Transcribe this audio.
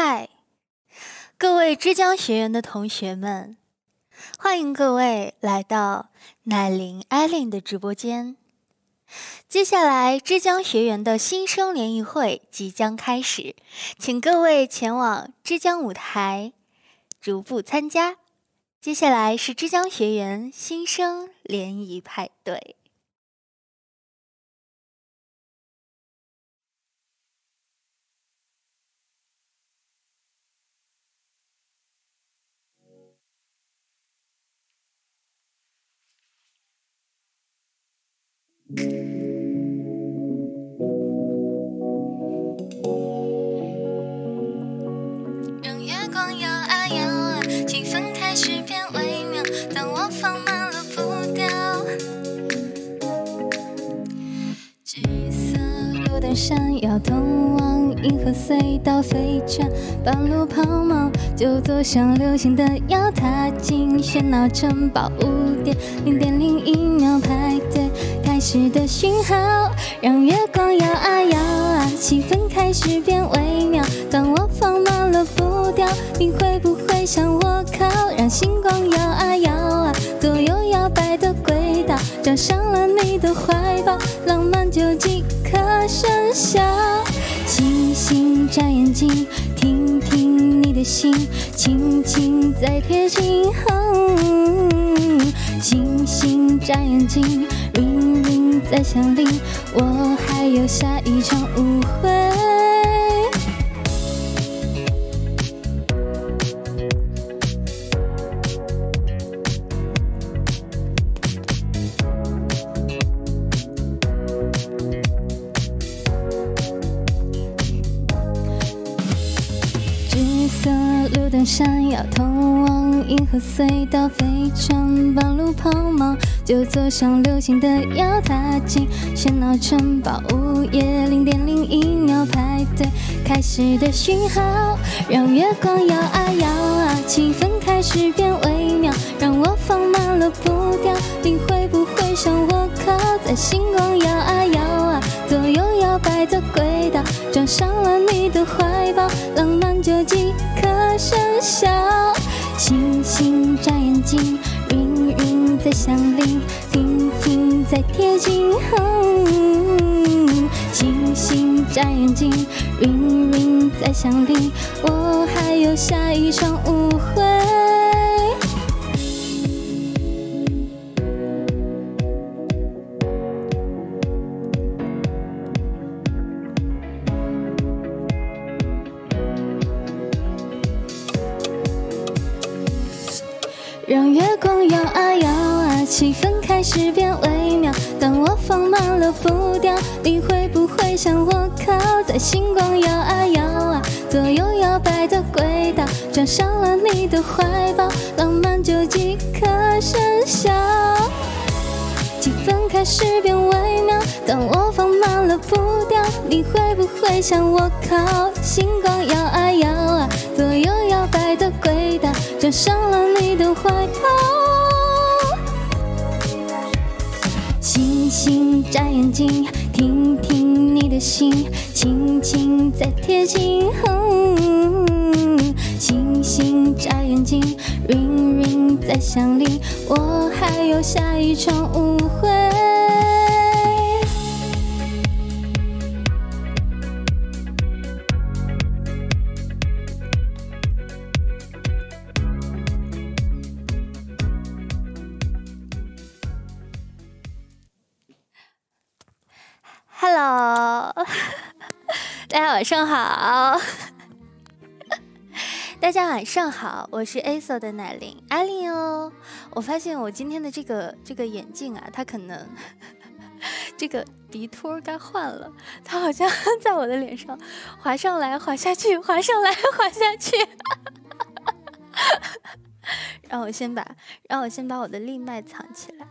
嗨，各位浙江学员的同学们，欢迎各位来到奶林艾琳的直播间。接下来，浙江学员的新生联谊会即将开始，请各位前往浙江舞台逐步参加。接下来是浙江学员新生联谊派对。路灯闪耀，通往银河隧道飞船，半路抛锚，就坐上流星的要踏进喧闹城堡，五点零点零一秒排队开始的讯号，让月光摇啊摇啊，气氛开始变微妙。当我放慢了步调，你会不会向我靠？让星光摇啊摇啊，左右摇摆的轨道，找上了你的怀抱，浪漫就即声响。星星眨眼睛，听听你的心，轻轻在贴近。哦星星眨眼睛铃铃在响铃，我还有下一场舞会。路灯闪耀，通往银河隧道飞船半路抛锚，就坐上流星的腰踏进喧闹城堡，午夜零点零一秒排队开始的讯号，让月光摇啊摇啊，气氛开始变微妙，让我放慢了步调，你会不会向我靠？在星光摇啊摇啊，左右摇摆的轨道，撞上了你的怀抱，眨眼睛，ring ring 在响铃，听听在贴近。星星眨眼睛云云在响铃，我还有下一场让月光摇啊摇啊，气氛开始变微妙。当我放慢了步调，你会不会向我靠？在星光摇啊摇啊，左右摇摆的轨道，撞上了你的怀抱，浪漫就即刻生效。气氛开始变微妙，当我放慢了步调，你会不会向我靠？星光摇啊摇啊，左右摇摆的轨道，撞上了你怀抱。星星眨眼睛，听听你的心，轻轻在贴近。星星眨眼睛，ring ring 在响铃，我还有下一场舞会。Hello，大家晚上好。大家晚上好，我是 A so 的奶玲艾琳哦。我发现我今天的这个这个眼镜啊，它可能 这个鼻托该换了，它好像在我的脸上滑上来滑下去，滑上来滑下去。让我先把让我先把我的立麦藏起来。